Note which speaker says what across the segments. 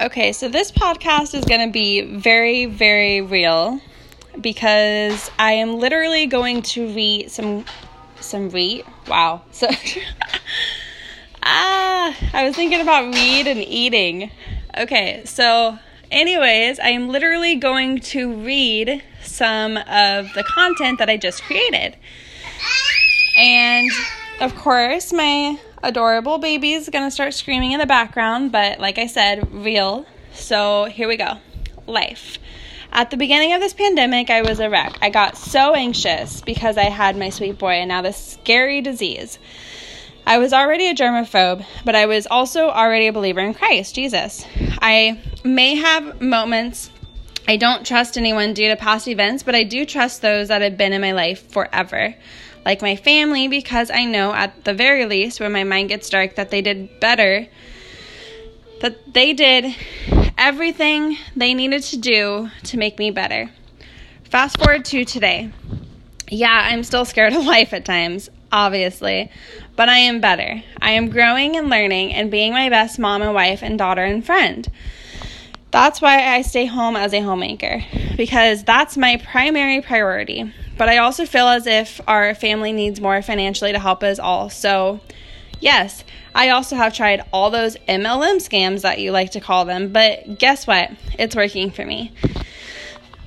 Speaker 1: Okay, so this podcast is going to be very, very real because I am literally going to read some, some read. Wow. So, ah, I was thinking about read and eating. Okay, so, anyways, I am literally going to read some of the content that I just created. And of course, my adorable baby is going to start screaming in the background, but like I said, real. So here we go. Life. At the beginning of this pandemic, I was a wreck. I got so anxious because I had my sweet boy and now this scary disease. I was already a germaphobe, but I was also already a believer in Christ, Jesus. I may have moments I don't trust anyone due to past events, but I do trust those that have been in my life forever like my family, because I know at the very least, when my mind gets dark, that they did better, that they did everything they needed to do to make me better. Fast forward to today. Yeah, I'm still scared of life at times, obviously, but I am better. I am growing and learning and being my best mom and wife and daughter and friend. That's why I stay home as a homemaker, because that's my primary priority. But I also feel as if our family needs more financially to help us all. So, yes, I also have tried all those MLM scams that you like to call them, but guess what? It's working for me.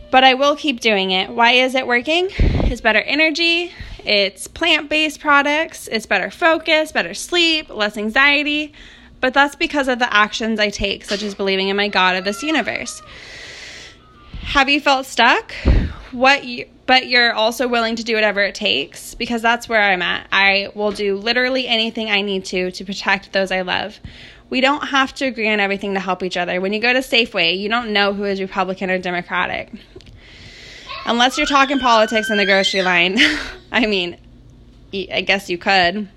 Speaker 1: But I will keep doing it. Why is it working? It's better energy, it's plant based products, it's better focus, better sleep, less anxiety. But that's because of the actions I take, such as believing in my God of this universe. Have you felt stuck? What you, but you're also willing to do whatever it takes because that's where I'm at. I will do literally anything I need to to protect those I love. We don't have to agree on everything to help each other. When you go to Safeway, you don't know who is Republican or Democratic. Unless you're talking politics in the grocery line. I mean, I guess you could.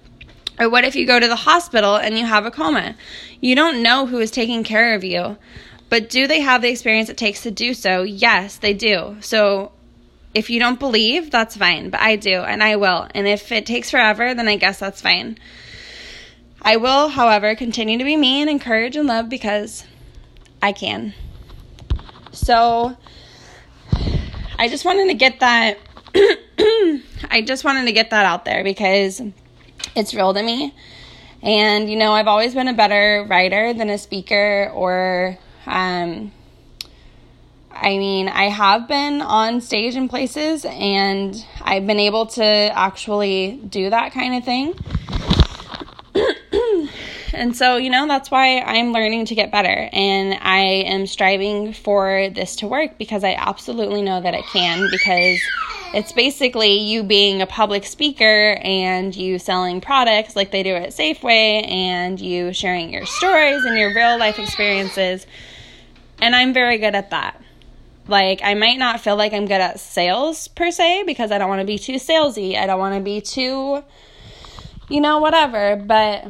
Speaker 1: Or what if you go to the hospital and you have a coma? You don't know who is taking care of you. But do they have the experience it takes to do so? Yes, they do. So if you don't believe, that's fine, but I do, and I will. And if it takes forever, then I guess that's fine. I will, however, continue to be me and encourage and love because I can. So, I just wanted to get that. I just wanted to get that out there because it's real to me. And, you know, I've always been a better writer than a speaker or um, I mean, I have been on stage in places and I've been able to actually do that kind of thing. and so, you know, that's why I'm learning to get better and I am striving for this to work because I absolutely know that it can because it's basically you being a public speaker and you selling products like they do at Safeway and you sharing your stories and your real life experiences. And I'm very good at that. Like, I might not feel like I'm good at sales per se because I don't want to be too salesy. I don't want to be too, you know, whatever. But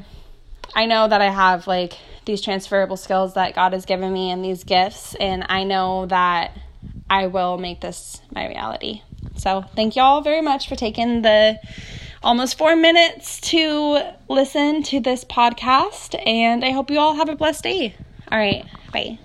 Speaker 1: I know that I have like these transferable skills that God has given me and these gifts. And I know that I will make this my reality. So, thank you all very much for taking the almost four minutes to listen to this podcast. And I hope you all have a blessed day. All right. Bye.